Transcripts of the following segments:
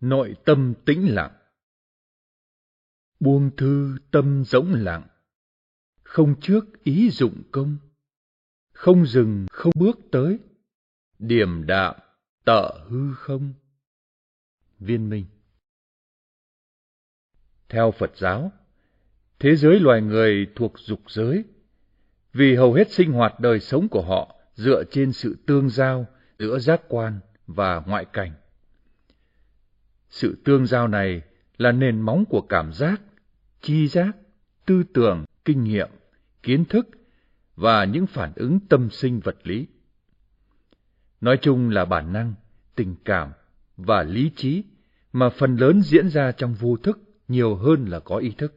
Nội tâm tĩnh lặng. Buông thư tâm rỗng lặng, Không trước ý dụng công, Không dừng không bước tới, Điềm đạm tợ hư không. Viên Minh. Theo Phật giáo, thế giới loài người thuộc dục giới, vì hầu hết sinh hoạt đời sống của họ dựa trên sự tương giao giữa giác quan và ngoại cảnh. Sự tương giao này là nền móng của cảm giác, chi giác, tư tưởng, kinh nghiệm, kiến thức và những phản ứng tâm sinh vật lý. Nói chung là bản năng, tình cảm và lý trí mà phần lớn diễn ra trong vô thức nhiều hơn là có ý thức.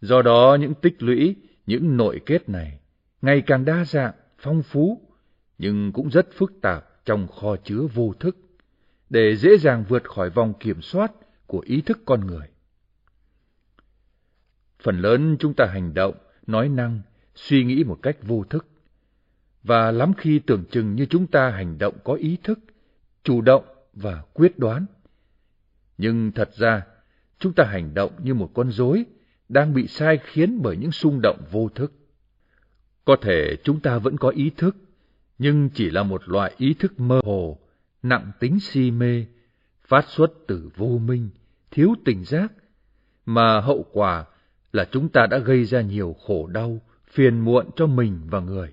Do đó những tích lũy, những nội kết này ngày càng đa dạng, phong phú, nhưng cũng rất phức tạp trong kho chứa vô thức, để dễ dàng vượt khỏi vòng kiểm soát của ý thức con người. Phần lớn chúng ta hành động, nói năng, suy nghĩ một cách vô thức, và lắm khi tưởng chừng như chúng ta hành động có ý thức, chủ động và quyết đoán. Nhưng thật ra, chúng ta hành động như một con rối đang bị sai khiến bởi những xung động vô thức. Có thể chúng ta vẫn có ý thức, nhưng chỉ là một loại ý thức mơ hồ, nặng tính si mê, phát xuất từ vô minh, thiếu tình giác, mà hậu quả là chúng ta đã gây ra nhiều khổ đau, phiền muộn cho mình và người.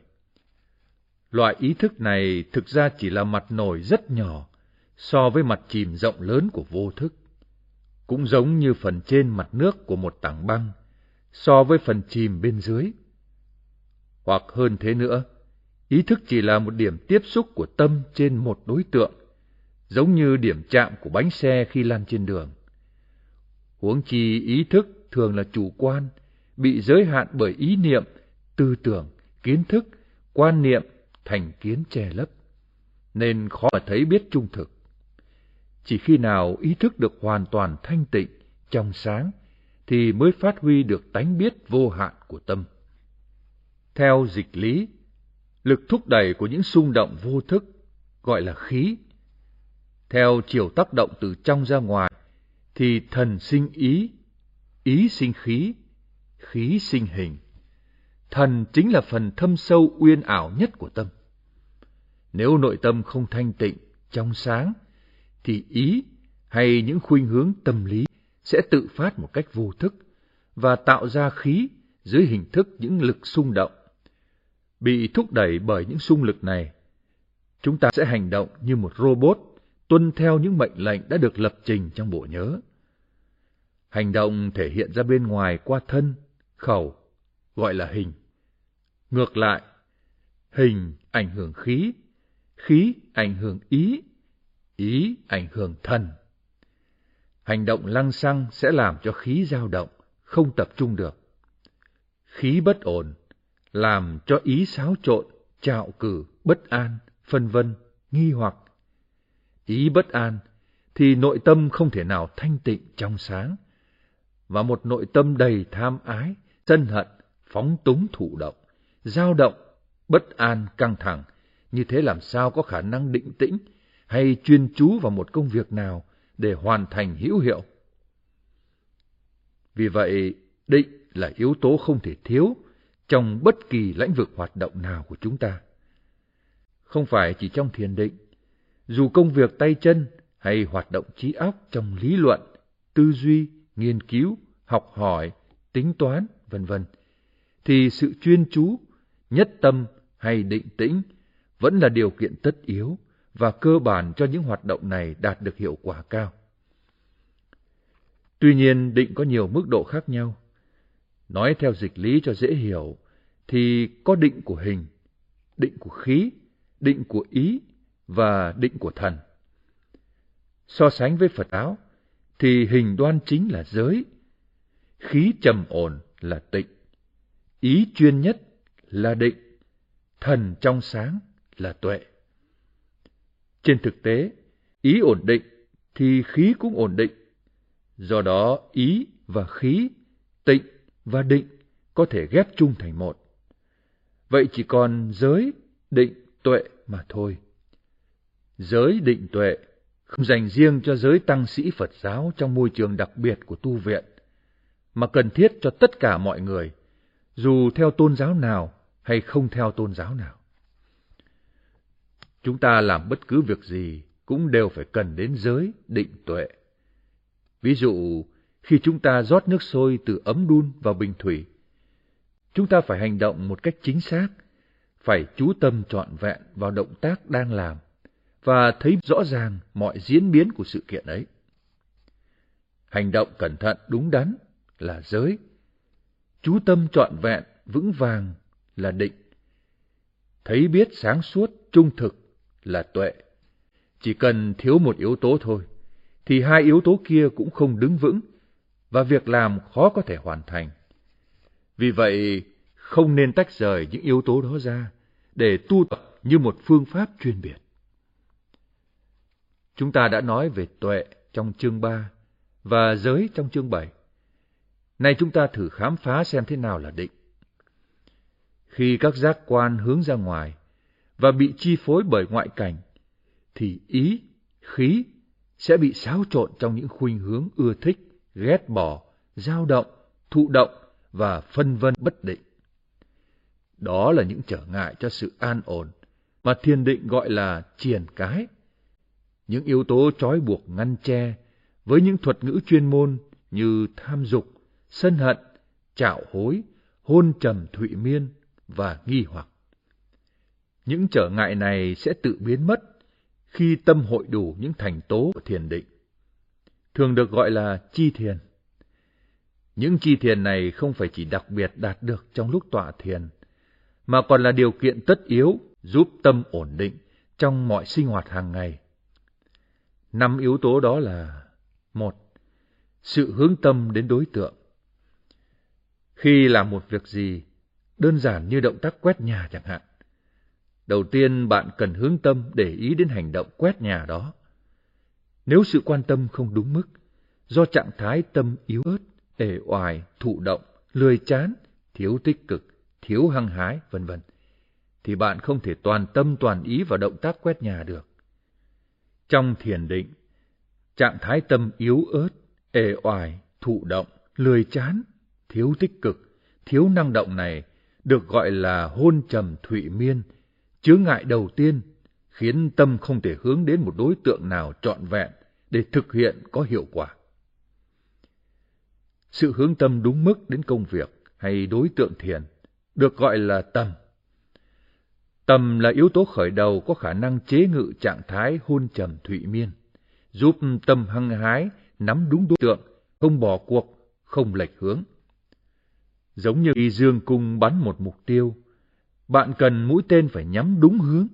Loại ý thức này thực ra chỉ là mặt nổi rất nhỏ so với mặt chìm rộng lớn của vô thức. Cũng giống như phần trên mặt nước của một tảng băng so với phần chìm bên dưới. Hoặc hơn thế nữa, ý thức chỉ là một điểm tiếp xúc của tâm trên một đối tượng, giống như điểm chạm của bánh xe khi lăn trên đường. Huống chi ý thức thường là chủ quan, bị giới hạn bởi ý niệm, tư tưởng, kiến thức, quan niệm, thành kiến che lấp, nên khó mà thấy biết trung thực. Chỉ khi nào ý thức được hoàn toàn thanh tịnh, trong sáng, thì mới phát huy được tánh biết vô hạn của tâm. Theo dịch lý, lực thúc đẩy của những xung động vô thức gọi là khí. Theo chiều tác động từ trong ra ngoài, thì thần sinh ý, ý sinh khí, khí sinh hình. Thần chính là phần thâm sâu uyên ảo nhất của tâm. Nếu nội tâm không thanh tịnh, trong sáng, thì ý hay những khuynh hướng tâm lý sẽ tự phát một cách vô thức và tạo ra khí dưới hình thức những lực xung động. Bị thúc đẩy bởi những xung lực này, chúng ta sẽ hành động như một robot tuân theo những mệnh lệnh đã được lập trình trong bộ nhớ. Hành động thể hiện ra bên ngoài qua thân, khẩu, gọi là hình. Ngược lại, hình ảnh hưởng khí, khí ảnh hưởng ý, ý ảnh hưởng thần. Hành động lăng xăng sẽ làm cho khí dao động, không tập trung được. Khí bất ổn, làm cho ý xáo trộn, trạo cử, bất an, phân vân, nghi hoặc. Ý bất an, thì nội tâm không thể nào thanh tịnh trong sáng, và một nội tâm đầy tham ái, sân hận, phóng túng thụ động, dao động, bất an, căng thẳng, như thế làm sao có khả năng định tĩnh hay chuyên chú vào một công việc nào để hoàn thành hữu hiệu. Vì vậy, định là yếu tố không thể thiếu trong bất kỳ lĩnh vực hoạt động nào của chúng ta. Không phải chỉ trong thiền định, dù công việc tay chân hay hoạt động trí óc trong lý luận, tư duy, nghiên cứu, học hỏi, tính toán, vân vân, thì sự chuyên chú, nhất tâm hay định tĩnh vẫn là điều kiện tất yếu và cơ bản cho những hoạt động này đạt được hiệu quả cao. Tuy nhiên, định có nhiều mức độ khác nhau. Nói theo dịch lý cho dễ hiểu, thì có định của hình, định của khí, định của ý và định của thần. So sánh với Phật giáo, thì hình đoan chính là giới, khí trầm ổn là tịnh, ý chuyên nhất là định, thần trong sáng là tuệ. Trên thực tế, ý ổn định thì khí cũng ổn định. Do đó, ý và khí, tịnh và định có thể ghép chung thành một. Vậy chỉ còn giới, định, tuệ mà thôi. Giới định tuệ không dành riêng cho giới tăng sĩ Phật giáo trong môi trường đặc biệt của tu viện, mà cần thiết cho tất cả mọi người, dù theo tôn giáo nào hay không theo tôn giáo nào. Chúng ta làm bất cứ việc gì cũng đều phải cần đến giới, định tuệ. Ví dụ, khi chúng ta rót nước sôi từ ấm đun vào bình thủy, chúng ta phải hành động một cách chính xác, phải chú tâm trọn vẹn vào động tác đang làm và thấy rõ ràng mọi diễn biến của sự kiện ấy. Hành động cẩn thận đúng đắn là giới, chú tâm trọn vẹn vững vàng là định, thấy biết sáng suốt trung thực là tuệ. Chỉ cần thiếu một yếu tố thôi, thì hai yếu tố kia cũng không đứng vững, và việc làm khó có thể hoàn thành. Vì vậy, không nên tách rời những yếu tố đó ra, để tu tập như một phương pháp chuyên biệt. Chúng ta đã nói về tuệ trong chương 3 và giới trong chương 7. Nay chúng ta thử khám phá xem thế nào là định. Khi các giác quan hướng ra ngoài và bị chi phối bởi ngoại cảnh, thì ý, khí sẽ bị xáo trộn trong những khuynh hướng ưa thích, ghét bỏ, dao động, thụ động và phân vân bất định. Đó là những trở ngại cho sự an ổn mà thiền định gọi là triền cái. Những yếu tố trói buộc ngăn che với những thuật ngữ chuyên môn như tham dục, sân hận, chảo hối, hôn trầm thụy miên và nghi hoặc. Những trở ngại này sẽ tự biến mất khi tâm hội đủ những thành tố của thiền định, thường được gọi là chi thiền. Những chi thiền này không phải chỉ đặc biệt đạt được trong lúc tọa thiền, mà còn là điều kiện tất yếu giúp tâm ổn định trong mọi sinh hoạt hàng ngày. Năm yếu tố đó là một Sự hướng tâm đến đối tượng. Khi làm một việc gì, đơn giản như động tác quét nhà chẳng hạn, đầu tiên bạn cần hướng tâm để ý đến hành động quét nhà đó. Nếu sự quan tâm không đúng mức, do trạng thái tâm yếu ớt, ể oài, thụ động, lười chán, thiếu tích cực, thiếu hăng hái, vân vân, thì bạn không thể toàn tâm toàn ý vào động tác quét nhà được. Trong thiền định, trạng thái tâm yếu ớt, ề oải, thụ động, lười chán, thiếu tích cực, thiếu năng động này được gọi là hôn trầm thụy miên, chướng ngại đầu tiên khiến tâm không thể hướng đến một đối tượng nào trọn vẹn để thực hiện có hiệu quả. Sự hướng tâm đúng mức đến công việc hay đối tượng thiền được gọi là tâm. Tâm là yếu tố khởi đầu có khả năng chế ngự trạng thái hôn trầm thụy miên, giúp tâm hăng hái, nắm đúng đối tượng, không bỏ cuộc, không lệch hướng. Giống như y dương cung bắn một mục tiêu, bạn cần mũi tên phải nhắm đúng hướng,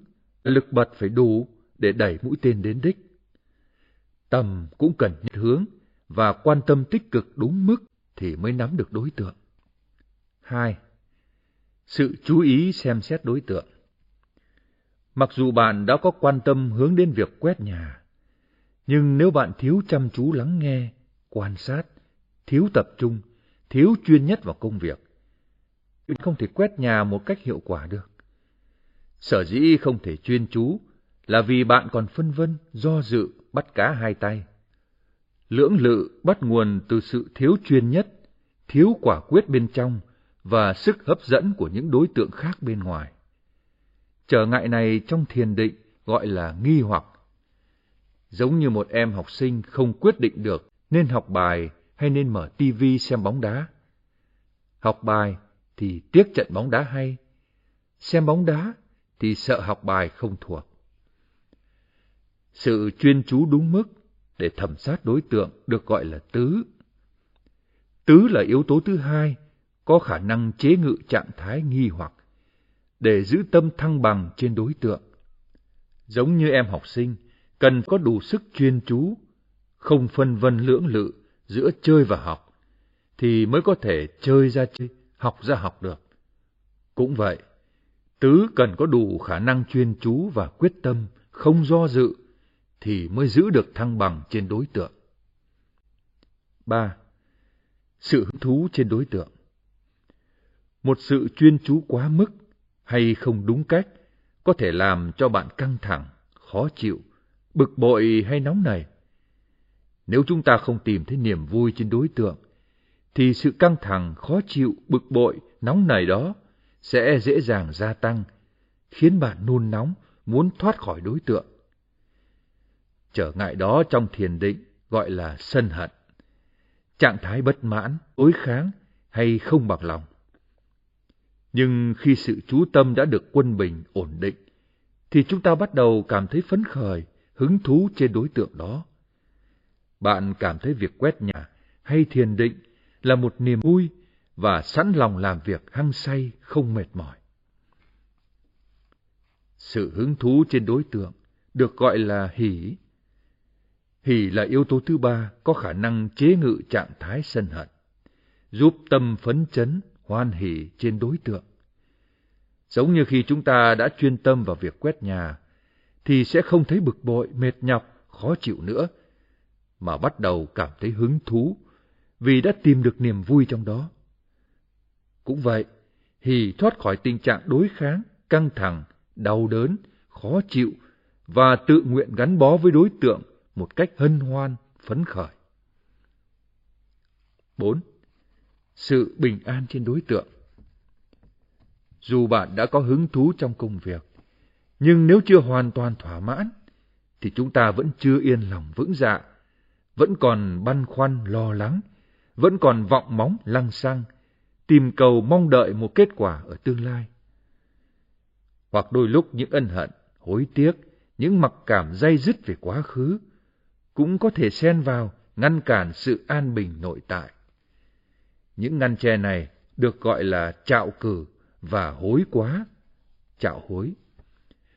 lực bật phải đủ để đẩy mũi tên đến đích. Tầm cũng cần nhất hướng và quan tâm tích cực đúng mức thì mới nắm được đối tượng. 2. Sự chú ý xem xét đối tượng. Mặc dù bạn đã có quan tâm hướng đến việc quét nhà, nhưng nếu bạn thiếu chăm chú lắng nghe, quan sát, thiếu tập trung, thiếu chuyên nhất vào công việc, không thể quét nhà một cách hiệu quả được. Sở dĩ không thể chuyên chú là vì bạn còn phân vân, do dự, bắt cá hai tay. Lưỡng lự bắt nguồn từ sự thiếu chuyên nhất, thiếu quả quyết bên trong và sức hấp dẫn của những đối tượng khác bên ngoài. Trở ngại này trong thiền định gọi là nghi hoặc. Giống như một em học sinh không quyết định được nên học bài hay nên mở tivi xem bóng đá. Học bài thì tiếc trận bóng đá hay, xem bóng đá thì sợ học bài không thuộc. Sự chuyên chú đúng mức để thẩm sát đối tượng được gọi là tứ. Tứ là yếu tố thứ hai, có khả năng chế ngự trạng thái nghi hoặc, để giữ tâm thăng bằng trên đối tượng. Giống như em học sinh, cần có đủ sức chuyên chú, không phân vân lưỡng lự giữa chơi và học, thì mới có thể chơi ra chơi, học ra học được. Cũng vậy, tứ cần có đủ khả năng chuyên chú và quyết tâm, không do dự, thì mới giữ được thăng bằng trên đối tượng. 3. Sự hứng thú trên đối tượng Một sự chuyên chú quá mức hay không đúng cách có thể làm cho bạn căng thẳng, khó chịu, bực bội hay nóng nảy. Nếu chúng ta không tìm thấy niềm vui trên đối tượng, thì sự căng thẳng, khó chịu, bực bội, nóng nảy đó sẽ dễ dàng gia tăng, khiến bạn nôn nóng, muốn thoát khỏi đối tượng. Trở ngại đó trong thiền định gọi là sân hận, trạng thái bất mãn, đối kháng hay không bằng lòng. Nhưng khi sự chú tâm đã được quân bình, ổn định, thì chúng ta bắt đầu cảm thấy phấn khởi, hứng thú trên đối tượng đó. Bạn cảm thấy việc quét nhà hay thiền định là một niềm vui và sẵn lòng làm việc hăng say không mệt mỏi. Sự hứng thú trên đối tượng được gọi là hỷ. Hỷ là yếu tố thứ ba có khả năng chế ngự trạng thái sân hận, giúp tâm phấn chấn, hoan hỷ trên đối tượng. Giống như khi chúng ta đã chuyên tâm vào việc quét nhà, thì sẽ không thấy bực bội, mệt nhọc, khó chịu nữa, mà bắt đầu cảm thấy hứng thú vì đã tìm được niềm vui trong đó. Cũng vậy, hì thoát khỏi tình trạng đối kháng, căng thẳng, đau đớn, khó chịu và tự nguyện gắn bó với đối tượng một cách hân hoan, phấn khởi. 4. Sự bình an trên đối tượng Dù bạn đã có hứng thú trong công việc, nhưng nếu chưa hoàn toàn thỏa mãn, thì chúng ta vẫn chưa yên lòng vững dạ, vẫn còn băn khoăn lo lắng, vẫn còn vọng móng lăng xăng, tìm cầu mong đợi một kết quả ở tương lai. Hoặc đôi lúc những ân hận, hối tiếc, những mặc cảm dây dứt về quá khứ, cũng có thể xen vào ngăn cản sự an bình nội tại. Những ngăn tre này được gọi là trạo cử và hối quá, trạo hối.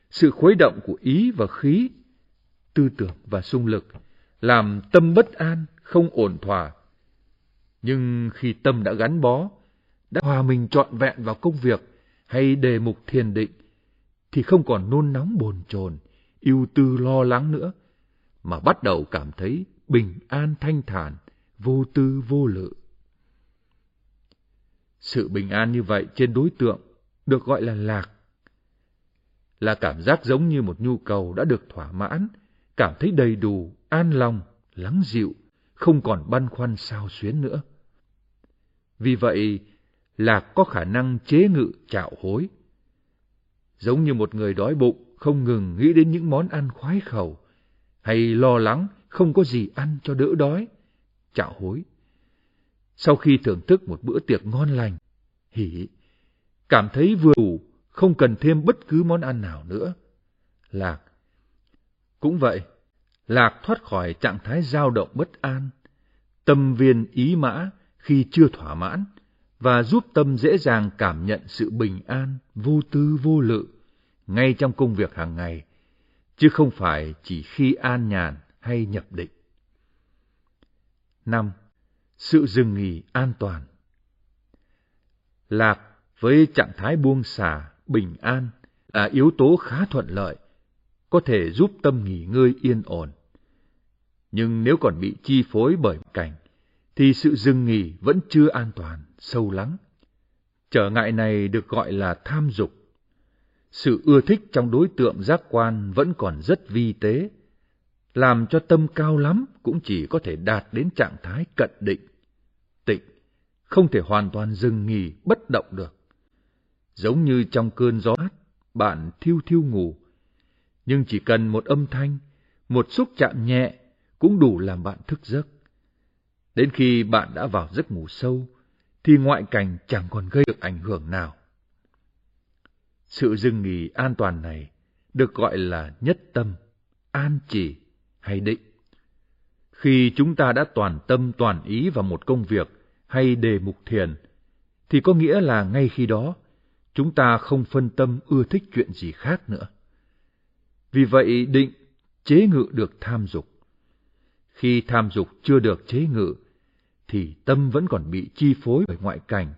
Sự khuấy động của ý và khí, tư tưởng và sung lực làm tâm bất an, không ổn thỏa. Nhưng khi tâm đã gắn bó, đã hòa mình trọn vẹn vào công việc hay đề mục thiền định, thì không còn nôn nóng bồn chồn, ưu tư lo lắng nữa, mà bắt đầu cảm thấy bình an thanh thản, vô tư vô lự. Sự bình an như vậy trên đối tượng được gọi là lạc, là cảm giác giống như một nhu cầu đã được thỏa mãn, cảm thấy đầy đủ, an lòng, lắng dịu, không còn băn khoăn sao xuyến nữa. Vì vậy, là có khả năng chế ngự chạo hối. Giống như một người đói bụng không ngừng nghĩ đến những món ăn khoái khẩu, hay lo lắng không có gì ăn cho đỡ đói, chạo hối. Sau khi thưởng thức một bữa tiệc ngon lành, hỉ, cảm thấy vừa đủ, không cần thêm bất cứ món ăn nào nữa. Lạc. Cũng vậy, Lạc thoát khỏi trạng thái dao động bất an, tâm viên ý mã khi chưa thỏa mãn, và giúp tâm dễ dàng cảm nhận sự bình an, vô tư vô lự, ngay trong công việc hàng ngày, chứ không phải chỉ khi an nhàn hay nhập định. 5. Sự dừng nghỉ an toàn Lạc với trạng thái buông xả, bình an là yếu tố khá thuận lợi, có thể giúp tâm nghỉ ngơi yên ổn. Nhưng nếu còn bị chi phối bởi cảnh, thì sự dừng nghỉ vẫn chưa an toàn, sâu lắng. Trở ngại này được gọi là tham dục. Sự ưa thích trong đối tượng giác quan vẫn còn rất vi tế, làm cho tâm cao lắm cũng chỉ có thể đạt đến trạng thái cận định, tịnh, không thể hoàn toàn dừng nghỉ, bất động được. Giống như trong cơn gió bạn thiêu thiêu ngủ, nhưng chỉ cần một âm thanh, một xúc chạm nhẹ cũng đủ làm bạn thức giấc. Đến khi bạn đã vào giấc ngủ sâu, thì ngoại cảnh chẳng còn gây được ảnh hưởng nào. Sự dừng nghỉ an toàn này được gọi là nhất tâm, an chỉ hay định. Khi chúng ta đã toàn tâm toàn ý vào một công việc hay đề mục thiền, thì có nghĩa là ngay khi đó, chúng ta không phân tâm ưa thích chuyện gì khác nữa. Vì vậy định chế ngự được tham dục. Khi tham dục chưa được chế ngự, thì tâm vẫn còn bị chi phối bởi ngoại cảnh,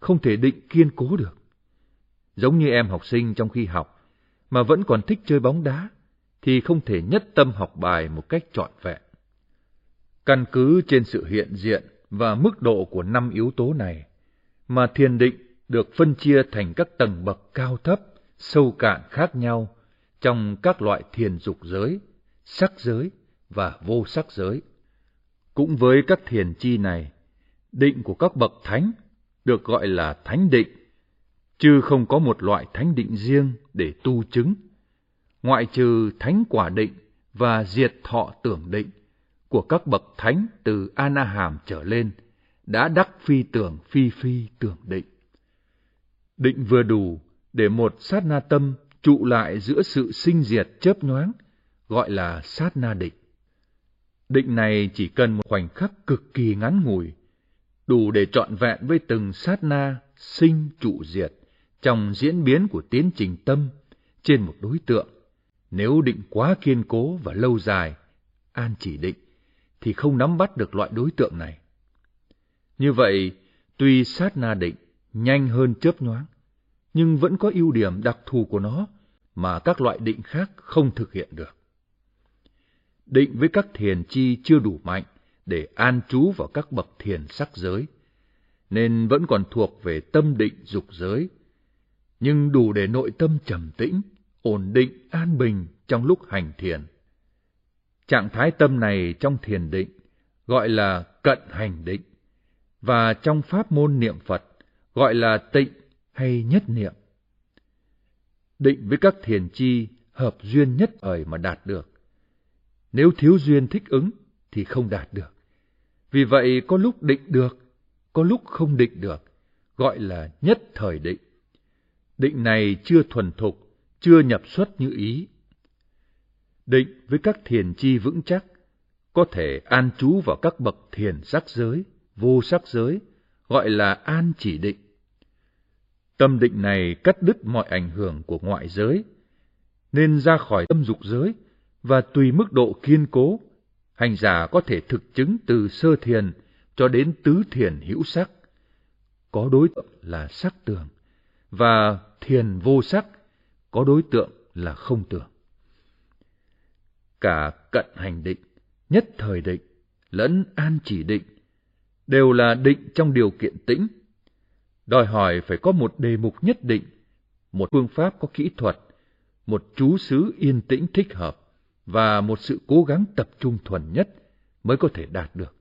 không thể định kiên cố được. Giống như em học sinh trong khi học, mà vẫn còn thích chơi bóng đá, thì không thể nhất tâm học bài một cách trọn vẹn. Căn cứ trên sự hiện diện và mức độ của năm yếu tố này, mà thiền định được phân chia thành các tầng bậc cao thấp, sâu cạn khác nhau trong các loại thiền dục giới, sắc giới và vô sắc giới. Cũng với các thiền chi này, định của các bậc thánh được gọi là thánh định, chứ không có một loại thánh định riêng để tu chứng, ngoại trừ thánh quả định và diệt thọ tưởng định của các bậc thánh từ Anaham trở lên đã đắc phi tưởng phi phi tưởng định. Định vừa đủ để một sát na tâm trụ lại giữa sự sinh diệt chớp nhoáng, gọi là sát na định. Định này chỉ cần một khoảnh khắc cực kỳ ngắn ngủi, đủ để trọn vẹn với từng sát na sinh trụ diệt trong diễn biến của tiến trình tâm trên một đối tượng. Nếu định quá kiên cố và lâu dài, an chỉ định, thì không nắm bắt được loại đối tượng này. Như vậy, tuy sát na định nhanh hơn chớp nhoáng, nhưng vẫn có ưu điểm đặc thù của nó mà các loại định khác không thực hiện được. Định với các thiền chi chưa đủ mạnh để an trú vào các bậc thiền sắc giới, nên vẫn còn thuộc về tâm định dục giới, nhưng đủ để nội tâm trầm tĩnh, ổn định, an bình trong lúc hành thiền. Trạng thái tâm này trong thiền định gọi là cận hành định, và trong pháp môn niệm Phật gọi là tịnh hay nhất niệm. Định với các thiền chi hợp duyên nhất ở mà đạt được. Nếu thiếu duyên thích ứng thì không đạt được. Vì vậy có lúc định được, có lúc không định được, gọi là nhất thời định. Định này chưa thuần thục, chưa nhập xuất như ý. Định với các thiền chi vững chắc, có thể an trú vào các bậc thiền sắc giới, vô sắc giới, gọi là an chỉ định. Tâm định này cắt đứt mọi ảnh hưởng của ngoại giới, nên ra khỏi tâm dục giới và tùy mức độ kiên cố, hành giả có thể thực chứng từ sơ thiền cho đến tứ thiền hữu sắc. Có đối tượng là sắc tường, và thiền vô sắc có đối tượng là không tưởng. Cả cận hành định, nhất thời định, lẫn an chỉ định đều là định trong điều kiện tĩnh, đòi hỏi phải có một đề mục nhất định, một phương pháp có kỹ thuật, một chú xứ yên tĩnh thích hợp và một sự cố gắng tập trung thuần nhất mới có thể đạt được.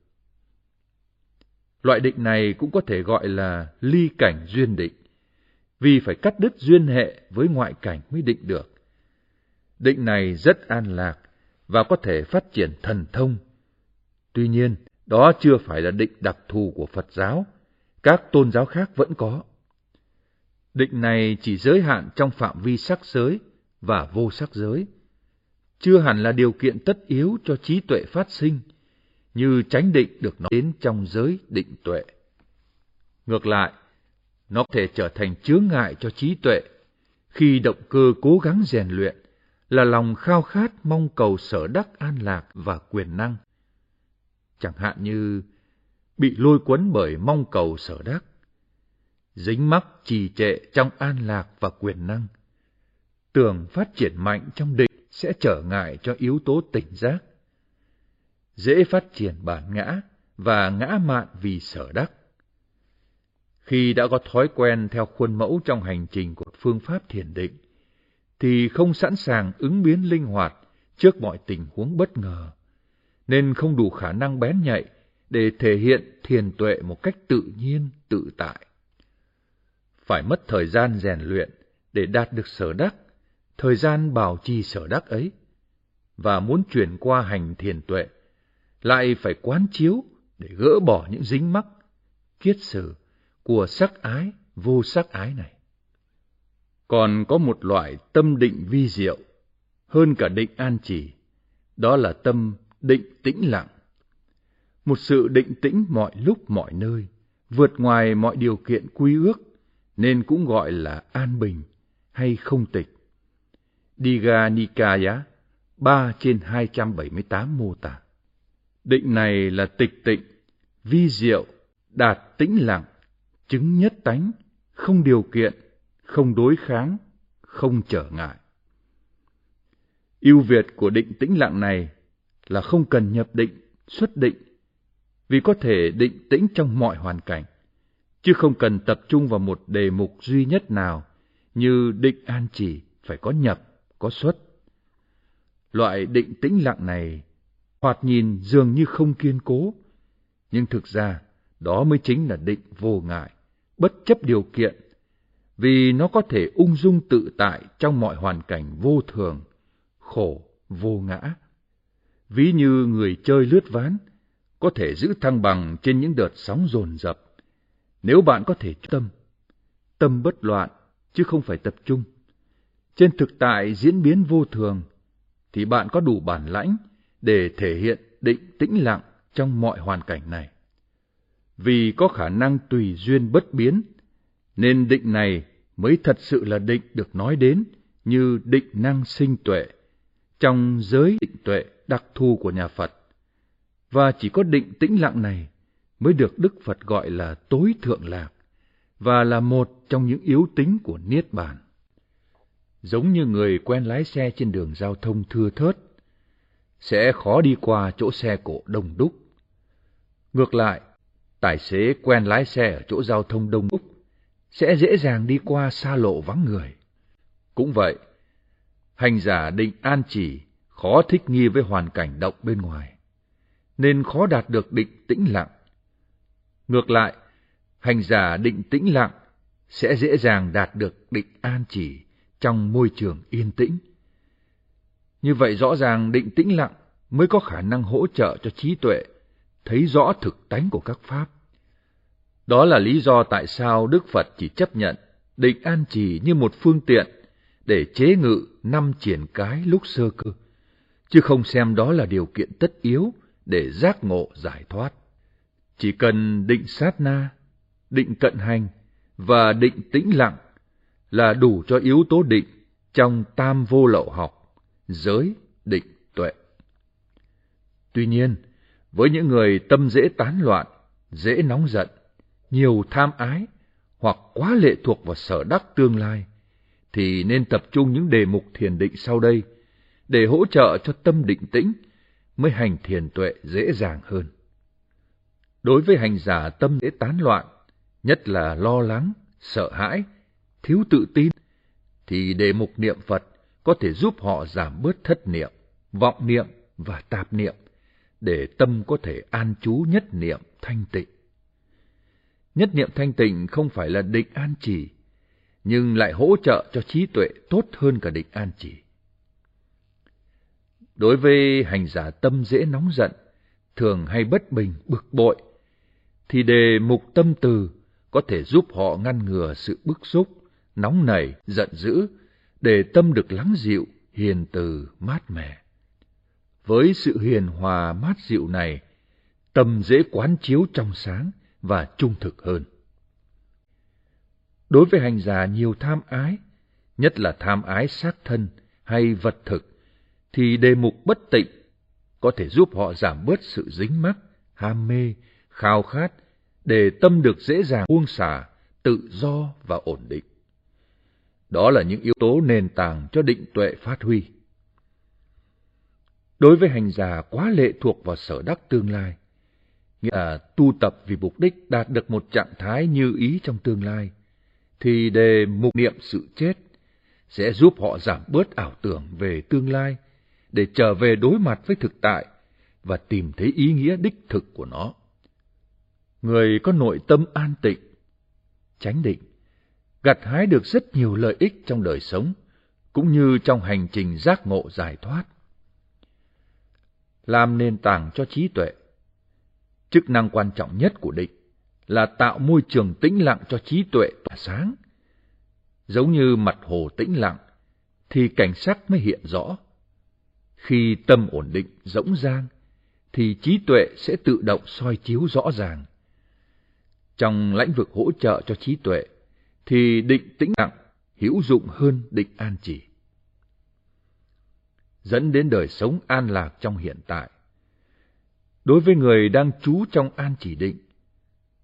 Loại định này cũng có thể gọi là ly cảnh duyên định, vì phải cắt đứt duyên hệ với ngoại cảnh mới định được. Định này rất an lạc và có thể phát triển thần thông. Tuy nhiên, đó chưa phải là định đặc thù của Phật giáo, các tôn giáo khác vẫn có. Định này chỉ giới hạn trong phạm vi sắc giới và vô sắc giới, chưa hẳn là điều kiện tất yếu cho trí tuệ phát sinh, như tránh định được nói đến trong giới định tuệ. Ngược lại, nó có thể trở thành chướng ngại cho trí tuệ khi động cơ cố gắng rèn luyện là lòng khao khát mong cầu sở đắc an lạc và quyền năng. Chẳng hạn như bị lôi cuốn bởi mong cầu sở đắc, dính mắc trì trệ trong an lạc và quyền năng. Tưởng phát triển mạnh trong định sẽ trở ngại cho yếu tố tỉnh giác. Dễ phát triển bản ngã và ngã mạn vì sở đắc. Khi đã có thói quen theo khuôn mẫu trong hành trình của phương pháp thiền định, thì không sẵn sàng ứng biến linh hoạt trước mọi tình huống bất ngờ, nên không đủ khả năng bén nhạy để thể hiện thiền tuệ một cách tự nhiên, tự tại. Phải mất thời gian rèn luyện để đạt được sở đắc, thời gian bảo trì sở đắc ấy, và muốn chuyển qua hành thiền tuệ, lại phải quán chiếu để gỡ bỏ những dính mắc, kiết sử của sắc ái, vô sắc ái này. Còn có một loại tâm định vi diệu, hơn cả định an trì đó là tâm định tĩnh lặng. Một sự định tĩnh mọi lúc mọi nơi, vượt ngoài mọi điều kiện quy ước, nên cũng gọi là an bình hay không tịch. Diga Nikaya 3 trên 278 mô tả. Định này là tịch tịnh, vi diệu, đạt tĩnh lặng, chứng nhất tánh, không điều kiện, không đối kháng, không trở ngại. ưu việt của định tĩnh lặng này là không cần nhập định, xuất định, vì có thể định tĩnh trong mọi hoàn cảnh, chứ không cần tập trung vào một đề mục duy nhất nào như định an chỉ phải có nhập, có xuất. Loại định tĩnh lặng này hoạt nhìn dường như không kiên cố, nhưng thực ra đó mới chính là định vô ngại, bất chấp điều kiện, vì nó có thể ung dung tự tại trong mọi hoàn cảnh vô thường, khổ, vô ngã. Ví như người chơi lướt ván, có thể giữ thăng bằng trên những đợt sóng dồn dập. Nếu bạn có thể tâm, tâm bất loạn, chứ không phải tập trung. Trên thực tại diễn biến vô thường, thì bạn có đủ bản lãnh để thể hiện định tĩnh lặng trong mọi hoàn cảnh này. Vì có khả năng tùy duyên bất biến, nên định này mới thật sự là định được nói đến như định năng sinh tuệ, trong giới định tuệ đặc thù của nhà Phật. Và chỉ có định tĩnh lặng này mới được Đức Phật gọi là tối thượng lạc, và là một trong những yếu tính của Niết Bàn. Giống như người quen lái xe trên đường giao thông thưa thớt, sẽ khó đi qua chỗ xe cộ đông đúc. Ngược lại, tài xế quen lái xe ở chỗ giao thông đông đúc sẽ dễ dàng đi qua xa lộ vắng người. Cũng vậy, hành giả định an chỉ khó thích nghi với hoàn cảnh động bên ngoài, nên khó đạt được định tĩnh lặng. Ngược lại, hành giả định tĩnh lặng sẽ dễ dàng đạt được định an chỉ trong môi trường yên tĩnh. Như vậy rõ ràng định tĩnh lặng mới có khả năng hỗ trợ cho trí tuệ thấy rõ thực tánh của các pháp. Đó là lý do tại sao Đức Phật chỉ chấp nhận định an trì như một phương tiện để chế ngự năm triển cái lúc sơ cơ, chứ không xem đó là điều kiện tất yếu để giác ngộ giải thoát. Chỉ cần định sát na, định cận hành và định tĩnh lặng là đủ cho yếu tố định trong tam vô lậu học, giới, định, tuệ. Tuy nhiên, với những người tâm dễ tán loạn, dễ nóng giận, nhiều tham ái hoặc quá lệ thuộc vào sở đắc tương lai, thì nên tập trung những đề mục thiền định sau đây để hỗ trợ cho tâm định tĩnh mới hành thiền tuệ dễ dàng hơn. Đối với hành giả tâm dễ tán loạn, nhất là lo lắng, sợ hãi, thiếu tự tin, thì đề mục niệm Phật có thể giúp họ giảm bớt thất niệm, vọng niệm và tạp niệm, để tâm có thể an trú nhất niệm thanh tịnh. Nhất niệm thanh tịnh không phải là định an chỉ, nhưng lại hỗ trợ cho trí tuệ tốt hơn cả định an chỉ. Đối với hành giả tâm dễ nóng giận, thường hay bất bình, bực bội, thì đề mục tâm từ có thể giúp họ ngăn ngừa sự bức xúc, nóng nảy, giận dữ, để tâm được lắng dịu, hiền từ, mát mẻ. Với sự hiền hòa mát dịu này, tâm dễ quán chiếu trong sáng và trung thực hơn. Đối với hành giả nhiều tham ái, nhất là tham ái xác thân hay vật thực, thì đề mục bất tịnh có thể giúp họ giảm bớt sự dính mắc, ham mê, khao khát, để tâm được dễ dàng buông xả, tự do và ổn định. Đó là những yếu tố nền tảng cho định tuệ phát huy. Đối với hành giả quá lệ thuộc vào sở đắc tương lai, nghĩa là tu tập vì mục đích đạt được một trạng thái như ý trong tương lai, thì đề mục niệm sự chết sẽ giúp họ giảm bớt ảo tưởng về tương lai để trở về đối mặt với thực tại và tìm thấy ý nghĩa đích thực của nó. Người có nội tâm an tịnh, chánh định, gặt hái được rất nhiều lợi ích trong đời sống, cũng như trong hành trình giác ngộ giải thoát. Làm nền tảng cho trí tuệ, chức năng quan trọng nhất của định là tạo môi trường tĩnh lặng cho trí tuệ tỏa sáng. Giống như mặt hồ tĩnh lặng, thì cảnh sắc mới hiện rõ. Khi tâm ổn định, rỗng rang, thì trí tuệ sẽ tự động soi chiếu rõ ràng. Trong lĩnh vực hỗ trợ cho trí tuệ, thì định tĩnh lặng hữu dụng hơn định an chỉ. Dẫn đến đời sống an lạc trong hiện tại. Đối với người đang trú trong an chỉ định,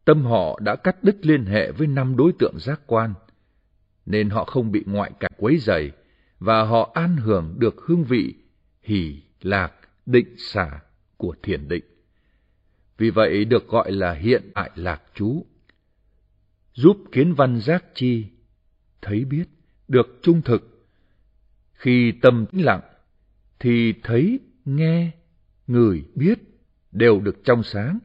tâm họ đã cắt đứt liên hệ với năm đối tượng giác quan, nên họ không bị ngoại cảnh quấy rầy và họ an hưởng được hương vị hỷ, lạc, định xả của thiền định. Vì vậy được gọi là hiện tại lạc trú. Giúp kiến văn giác chi, thấy biết, được trung thực. Khi tâm tĩnh lặng, thì thấy, nghe, người biết đều được trong sáng,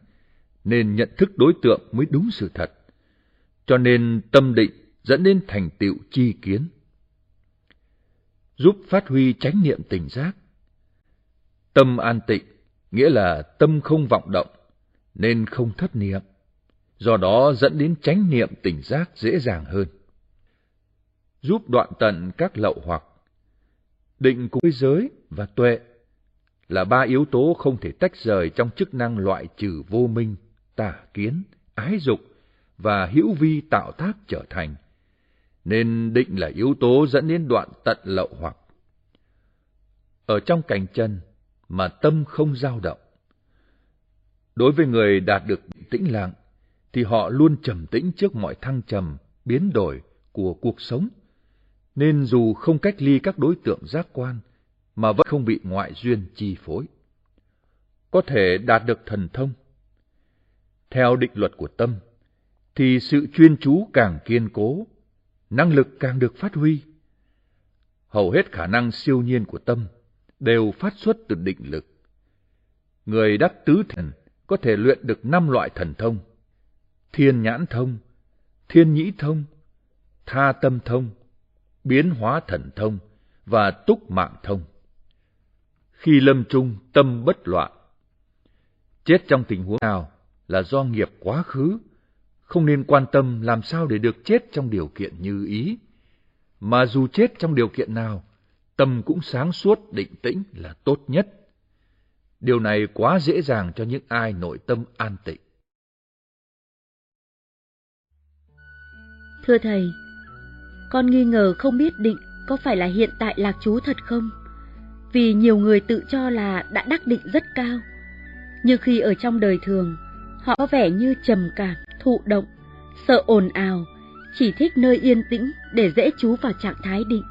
nên nhận thức đối tượng mới đúng sự thật. Cho nên tâm định dẫn đến thành tựu chi kiến. Giúp phát huy chánh niệm tỉnh giác. Tâm an tịnh nghĩa là tâm không vọng động, nên không thất niệm, do đó dẫn đến chánh niệm tỉnh giác dễ dàng hơn. Giúp đoạn tận các lậu hoặc, định cùng với giới và tuệ là ba yếu tố không thể tách rời trong chức năng loại trừ vô minh, tà kiến, ái dục và hữu vi tạo tác trở thành, nên định là yếu tố dẫn đến đoạn tận lậu hoặc. Ở trong cảnh chân mà tâm không dao động. Đối với người đạt được tĩnh lặng, thì họ luôn trầm tĩnh trước mọi thăng trầm, biến đổi của cuộc sống, nên dù không cách ly các đối tượng giác quan, mà vẫn không bị ngoại duyên chi phối. Có thể đạt được thần thông. Theo định luật của tâm, thì sự chuyên chú càng kiên cố, năng lực càng được phát huy. Hầu hết khả năng siêu nhiên của tâm đều phát xuất từ định lực. Người đắc tứ thần có thể luyện được năm loại thần thông, thiên nhãn thông, thiên nhĩ thông, tha tâm thông, biến hóa thần thông và túc mạng thông. Khi lâm trung tâm bất loạn, chết trong tình huống nào là do nghiệp quá khứ, không nên quan tâm làm sao để được chết trong điều kiện như ý, mà dù chết trong điều kiện nào, tâm cũng sáng suốt định tĩnh là tốt nhất. Điều này quá dễ dàng cho những ai nội tâm an tịnh. Thưa Thầy, con nghi ngờ không biết định có phải là hiện tại lạc chú thật không? Vì nhiều người tự cho là đã đắc định rất cao, nhưng khi ở trong đời thường, họ có vẻ như trầm cảm, thụ động, sợ ồn ào, chỉ thích nơi yên tĩnh để dễ chú vào trạng thái định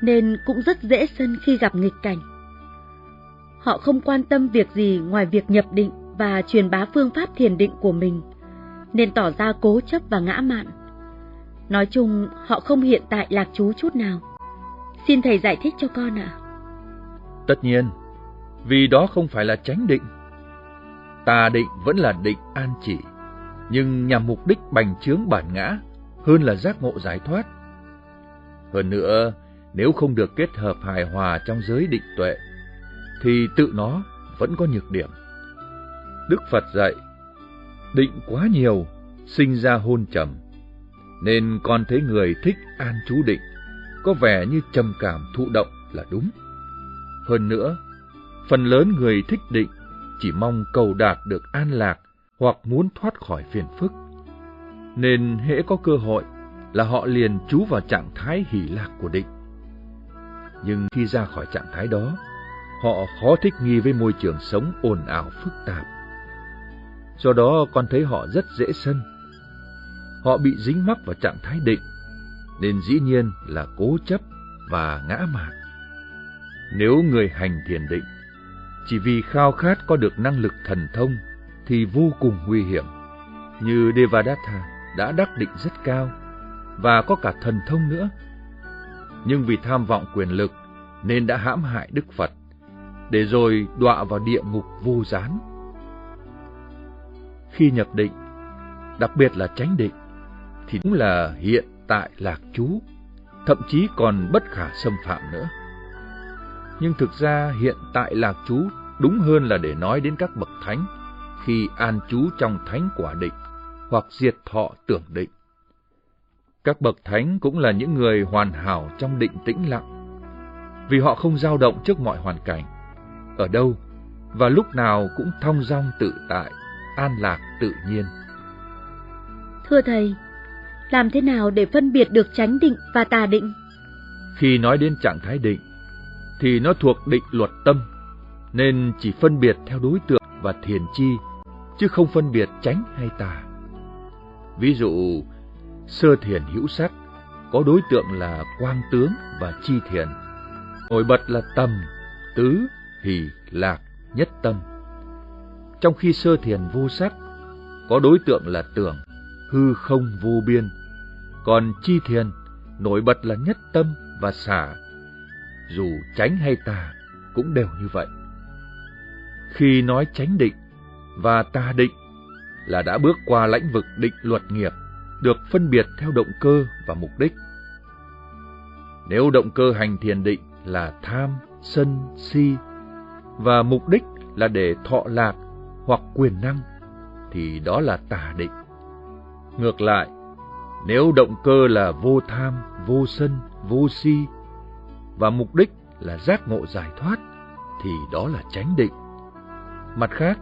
nên cũng rất dễ sân khi gặp nghịch cảnh. Họ không quan tâm việc gì ngoài việc nhập định và truyền bá phương pháp thiền định của mình, nên tỏ ra cố chấp và ngã mạn. Nói chung, họ không hiện tại lạc chú chút nào. Xin thầy giải thích cho con ạ. Tất nhiên, vì đó không phải là tránh định. Tà định vẫn là định an chỉ, nhưng nhằm mục đích bành trướng bản ngã hơn là giác ngộ giải thoát. Hơn nữa, nếu không được kết hợp hài hòa trong giới định tuệ, thì tự nó vẫn có nhược điểm. Đức Phật dạy, định quá nhiều, sinh ra hôn trầm, nên con thấy người thích an trú định, có vẻ như trầm cảm thụ động là đúng. Hơn nữa, phần lớn người thích định chỉ mong cầu đạt được an lạc hoặc muốn thoát khỏi phiền phức. Nên hễ có cơ hội là họ liền trú vào trạng thái hỷ lạc của định nhưng khi ra khỏi trạng thái đó, họ khó thích nghi với môi trường sống ồn ào phức tạp. Do đó con thấy họ rất dễ sân. Họ bị dính mắc vào trạng thái định, nên dĩ nhiên là cố chấp và ngã mạn. Nếu người hành thiền định chỉ vì khao khát có được năng lực thần thông thì vô cùng nguy hiểm. Như Devadatta đã đắc định rất cao và có cả thần thông nữa nhưng vì tham vọng quyền lực nên đã hãm hại Đức Phật, để rồi đọa vào địa ngục vô gián. Khi nhập định, đặc biệt là tránh định, thì cũng là hiện tại lạc trú, thậm chí còn bất khả xâm phạm nữa. Nhưng thực ra hiện tại lạc trú đúng hơn là để nói đến các bậc thánh khi an trú trong thánh quả định hoặc diệt thọ tưởng định. Các bậc thánh cũng là những người hoàn hảo trong định tĩnh lặng, vì họ không dao động trước mọi hoàn cảnh, ở đâu và lúc nào cũng thong dong tự tại, an lạc tự nhiên. Thưa Thầy, làm thế nào để phân biệt được chánh định và tà định? Khi nói đến trạng thái định, thì nó thuộc định luật tâm, nên chỉ phân biệt theo đối tượng và thiền chi, chứ không phân biệt chánh hay tà. Ví dụ, Sơ thiền hữu sắc, có đối tượng là quang tướng và chi thiền. Nổi bật là tầm, tứ, hỷ, lạc, nhất tâm. Trong khi sơ thiền vô sắc, có đối tượng là tưởng, hư không vô biên. Còn chi thiền nổi bật là nhất tâm và xả. Dù tránh hay tà, cũng đều như vậy. Khi nói tránh định và tà định là đã bước qua lãnh vực định luật nghiệp, được phân biệt theo động cơ và mục đích. Nếu động cơ hành thiền định là tham, sân, si, và mục đích là để thọ lạc hoặc quyền năng, thì đó là tà định. Ngược lại, nếu động cơ là vô tham, vô sân, vô si, và mục đích là giác ngộ giải thoát, thì đó là chánh định. Mặt khác,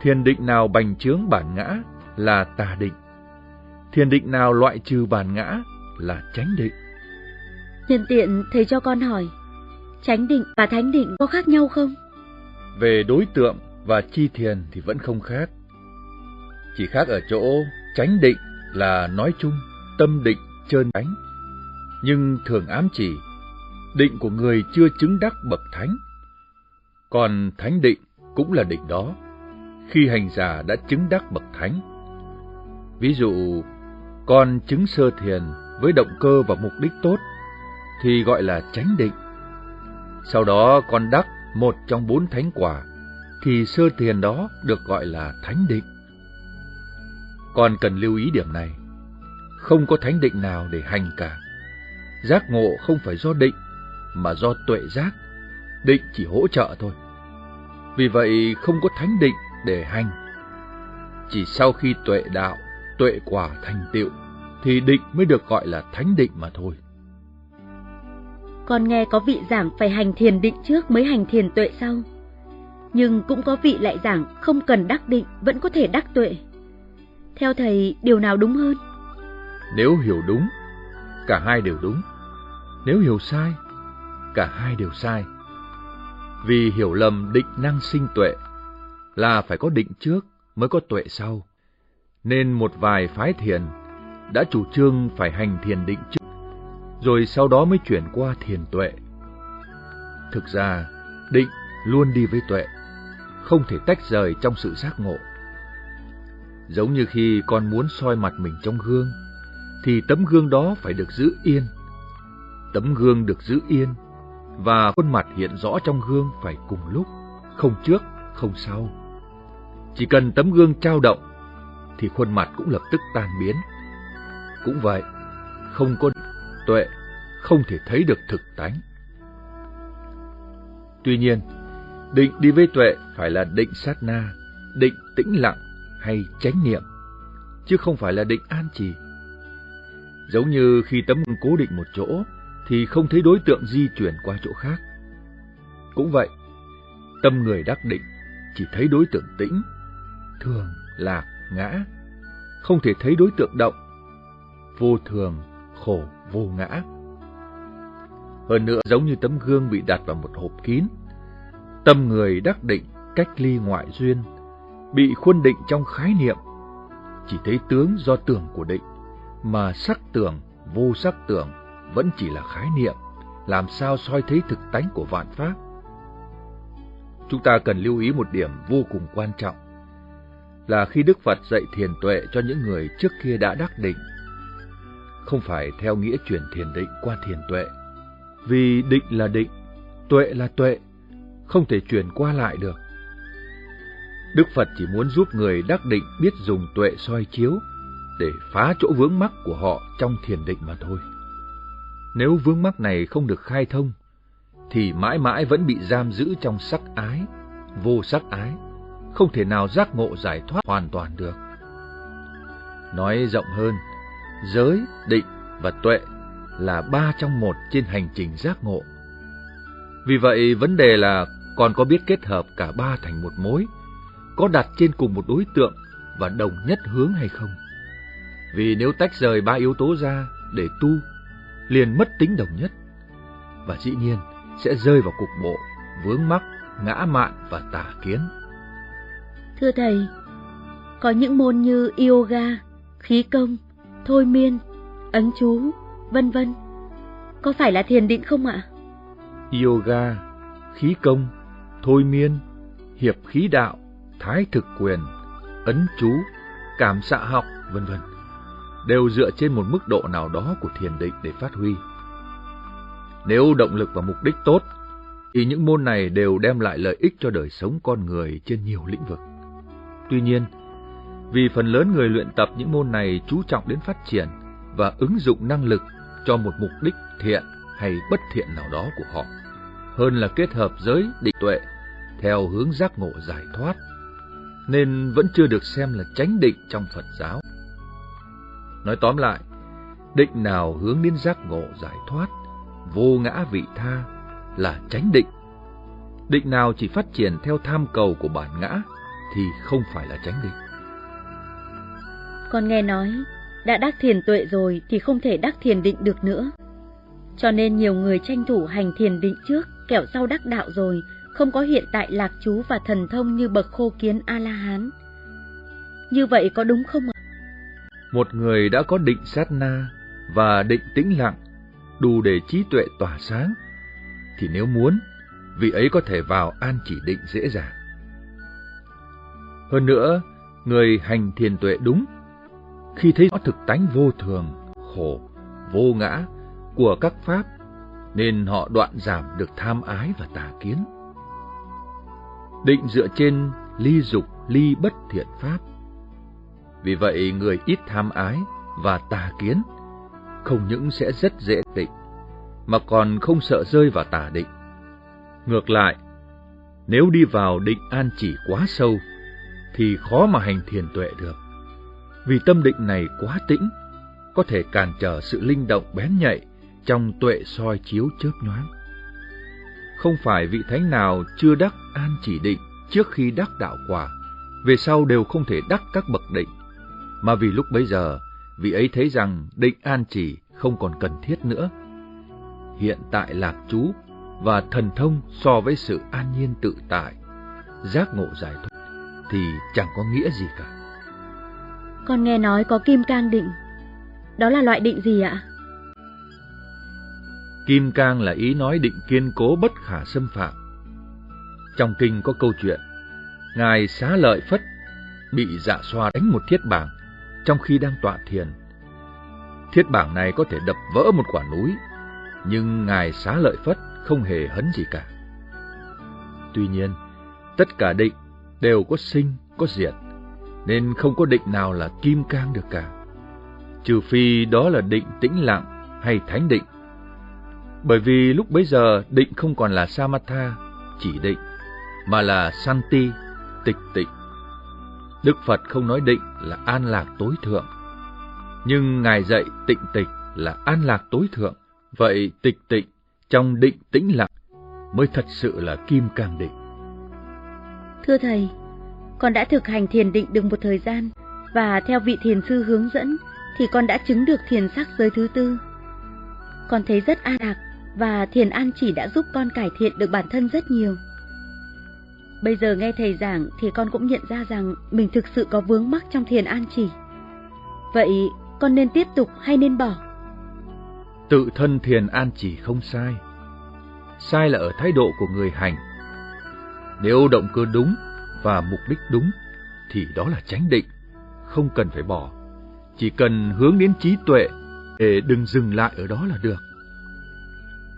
thiền định nào bành trướng bản ngã là tà định. Thiền định nào loại trừ bản ngã là chánh định. Nhân tiện thầy cho con hỏi, chánh định và thánh định có khác nhau không? Về đối tượng và chi thiền thì vẫn không khác. Chỉ khác ở chỗ chánh định là nói chung tâm định trơn thánh, nhưng thường ám chỉ định của người chưa chứng đắc bậc thánh. Còn thánh định cũng là định đó, khi hành giả đã chứng đắc bậc thánh. Ví dụ, con chứng sơ thiền với động cơ và mục đích tốt thì gọi là chánh định. Sau đó con đắc một trong bốn thánh quả thì sơ thiền đó được gọi là thánh định. Con cần lưu ý điểm này, không có thánh định nào để hành cả. Giác ngộ không phải do định, mà do tuệ giác. Định chỉ hỗ trợ thôi. Vì vậy không có thánh định để hành. Chỉ sau khi tuệ đạo, tuệ quả thành tựu, thì định mới được gọi là thánh định mà thôi. Con nghe có vị giảng phải hành thiền định trước mới hành thiền tuệ sau. Nhưng cũng có vị lại giảng không cần đắc định vẫn có thể đắc tuệ. Theo thầy, điều nào đúng hơn? Nếu hiểu đúng, cả hai đều đúng. Nếu hiểu sai, cả hai đều sai. Vì hiểu lầm định năng sinh tuệ là phải có định trước mới có tuệ sau. Nên một vài phái thiền đã chủ trương phải hành thiền định trước, rồi sau đó mới chuyển qua thiền tuệ. Thực ra, định luôn đi với tuệ, không thể tách rời trong sự giác ngộ. Giống như khi con muốn soi mặt mình trong gương, thì tấm gương đó phải được giữ yên. Tấm gương được giữ yên, và khuôn mặt hiện rõ trong gương phải cùng lúc, không trước, không sau. Chỉ cần tấm gương trao động, thì khuôn mặt cũng lập tức tan biến. Cũng vậy, không có tuệ, không thể thấy được thực tánh. Tuy nhiên, định đi với tuệ phải là định sát na, định tĩnh lặng hay chánh niệm, chứ không phải là định an trì. Giống như khi tấm gương cố định một chỗ, thì không thấy đối tượng di chuyển qua chỗ khác. Cũng vậy, tâm người đắc định chỉ thấy đối tượng tĩnh, thường, lạc, ngã, không thể thấy đối tượng động, vô thường, khổ, vô ngã. Hơn nữa giống như tấm gương bị đặt vào một hộp kín, tâm người đắc định cách ly ngoại duyên, bị khuôn định trong khái niệm, chỉ thấy tướng do tưởng của định, mà sắc tưởng, vô sắc tưởng vẫn chỉ là khái niệm, làm sao soi thấy thực tánh của vạn pháp. Chúng ta cần lưu ý một điểm vô cùng quan trọng, là khi Đức Phật dạy thiền tuệ cho những người trước kia đã đắc định, không phải theo nghĩa chuyển thiền định qua thiền tuệ, vì định là định, tuệ là tuệ, không thể chuyển qua lại được. Đức Phật chỉ muốn giúp người đắc định biết dùng tuệ soi chiếu để phá chỗ vướng mắc của họ trong thiền định mà thôi. Nếu vướng mắc này không được khai thông, thì mãi mãi vẫn bị giam giữ trong sắc ái, vô sắc ái, không thể nào giác ngộ giải thoát hoàn toàn được. Nói rộng hơn, giới, định và tuệ là ba trong một trên hành trình giác ngộ. Vì vậy, vấn đề là còn có biết kết hợp cả ba thành một mối, có đặt trên cùng một đối tượng và đồng nhất hướng hay không. Vì nếu tách rời ba yếu tố ra để tu liền mất tính đồng nhất, và dĩ nhiên sẽ rơi vào cục bộ, vướng mắc, ngã mạn và tà kiến. Thưa Thầy, có những môn như yoga, khí công, thôi miên, ấn chú, vân vân. Có phải là thiền định không ạ? Yoga, khí công, thôi miên, hiệp khí đạo, thái thực quyền, ấn chú, cảm xạ học, vân vân đều dựa trên một mức độ nào đó của thiền định để phát huy. Nếu động lực và mục đích tốt, Thì những môn này đều đem lại lợi ích cho đời sống con người trên nhiều lĩnh vực. Tuy nhiên, vì phần lớn người luyện tập những môn này chú trọng đến phát triển và ứng dụng năng lực cho một mục đích thiện hay bất thiện nào đó của họ, hơn là kết hợp giới định tuệ theo hướng giác ngộ giải thoát, nên vẫn chưa được xem là chánh định trong Phật giáo. Nói tóm lại, định nào hướng đến giác ngộ giải thoát, vô ngã vị tha là chánh định. Định nào chỉ phát triển theo tham cầu của bản ngã thì không phải là chánh định. Con nghe nói, đã đắc thiền tuệ rồi thì không thể đắc thiền định được nữa. Cho nên nhiều người tranh thủ hành thiền định trước, kẻo sau đắc đạo rồi, không có hiện tại lạc chú và thần thông như bậc khô kiến A-la-hán. Như vậy có đúng không ạ? Một người đã có định sát na và định tĩnh lặng, đủ để trí tuệ tỏa sáng, thì nếu muốn, vị ấy có thể vào an chỉ định dễ dàng. Hơn nữa, người hành thiền tuệ đúng, khi thấy rõ thực tánh vô thường, khổ, vô ngã của các pháp, nên họ đoạn giảm được tham ái và tà kiến. Định dựa trên ly dục, ly bất thiện pháp. Vì vậy, người ít tham ái và tà kiến không những sẽ rất dễ định, mà còn không sợ rơi vào tà định. Ngược lại, nếu đi vào định an chỉ quá sâu, thì khó mà hành thiền tuệ được. Vì tâm định này quá tĩnh, có thể cản trở sự linh động bén nhạy trong tuệ soi chiếu chớp nhoáng. Không phải vị thánh nào chưa đắc an chỉ định trước khi đắc đạo quả, về sau đều không thể đắc các bậc định, mà vì lúc bấy giờ vị ấy thấy rằng định an chỉ không còn cần thiết nữa. Hiện tại lạc chú và thần thông so với sự an nhiên tự tại, giác ngộ giải thoát thì chẳng có nghĩa gì cả. Con nghe nói có kim cang định. Đó là loại định gì ạ? Kim cang là ý nói định kiên cố bất khả xâm phạm. Trong kinh có câu chuyện, Ngài xá lợi Phất bị dạ xoa đánh một thiết bảng trong khi đang tọa thiền. Thiết bảng này có thể đập vỡ một quả núi, nhưng Ngài xá lợi Phất không hề hấn gì cả. Tuy nhiên, tất cả định đều có sinh, có diệt, nên không có định nào là kim cang được cả. Trừ phi đó là định tĩnh lặng hay thánh định. Bởi vì lúc bấy giờ định không còn là Samatha, chỉ định, mà là Santi, tịch tịnh. Đức Phật không nói định là an lạc tối thượng, nhưng Ngài dạy tịnh tịch là an lạc tối thượng. Vậy tịch tịnh trong định tĩnh lặng mới thật sự là kim cang định. Thưa Thầy, con đã thực hành thiền định được một thời gian, và theo vị thiền sư hướng dẫn, thì con đã chứng được thiền sắc giới thứ tư. Con thấy rất an lạc, và thiền an chỉ đã giúp con cải thiện được bản thân rất nhiều. Bây giờ nghe thầy giảng thì con cũng nhận ra rằng mình thực sự có vướng mắc trong thiền an chỉ. Vậy con nên tiếp tục hay nên bỏ? Tự thân thiền an chỉ không sai. Sai là ở thái độ của người hành. Nếu động cơ đúng và mục đích đúng thì đó là chánh định, không cần phải bỏ. Chỉ cần hướng đến trí tuệ để đừng dừng lại ở đó là được.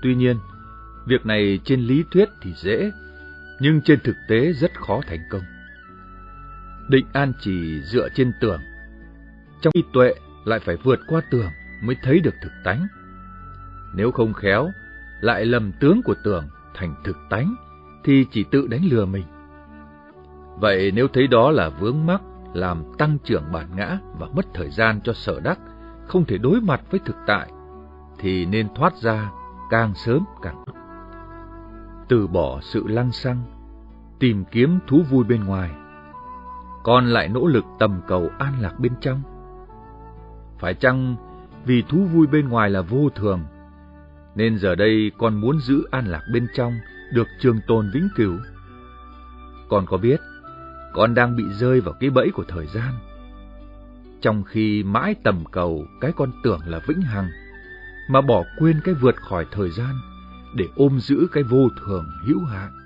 Tuy nhiên, việc này trên lý thuyết thì dễ, nhưng trên thực tế rất khó thành công. Định an chỉ dựa trên tưởng, trong khi tuệ lại phải vượt qua tưởng mới thấy được thực tánh. Nếu không khéo, lại lầm tướng của tưởng thành thực tánh, thì chỉ tự đánh lừa mình. Vậy nếu thấy đó là vướng mắc, làm tăng trưởng bản ngã và mất thời gian cho sở đắc, không thể đối mặt với thực tại, thì nên thoát ra càng sớm càng tốt. Từ bỏ sự lăng xăng, tìm kiếm thú vui bên ngoài, con lại nỗ lực tầm cầu an lạc bên trong. Phải chăng vì thú vui bên ngoài là vô thường, nên giờ đây con muốn giữ an lạc bên trong được trường tồn vĩnh cửu? Con có biết, con đang bị rơi vào cái bẫy của thời gian. Trong khi mãi tầm cầu cái con tưởng là vĩnh hằng, mà bỏ quên cái vượt khỏi thời gian để ôm giữ cái vô thường hữu hạn.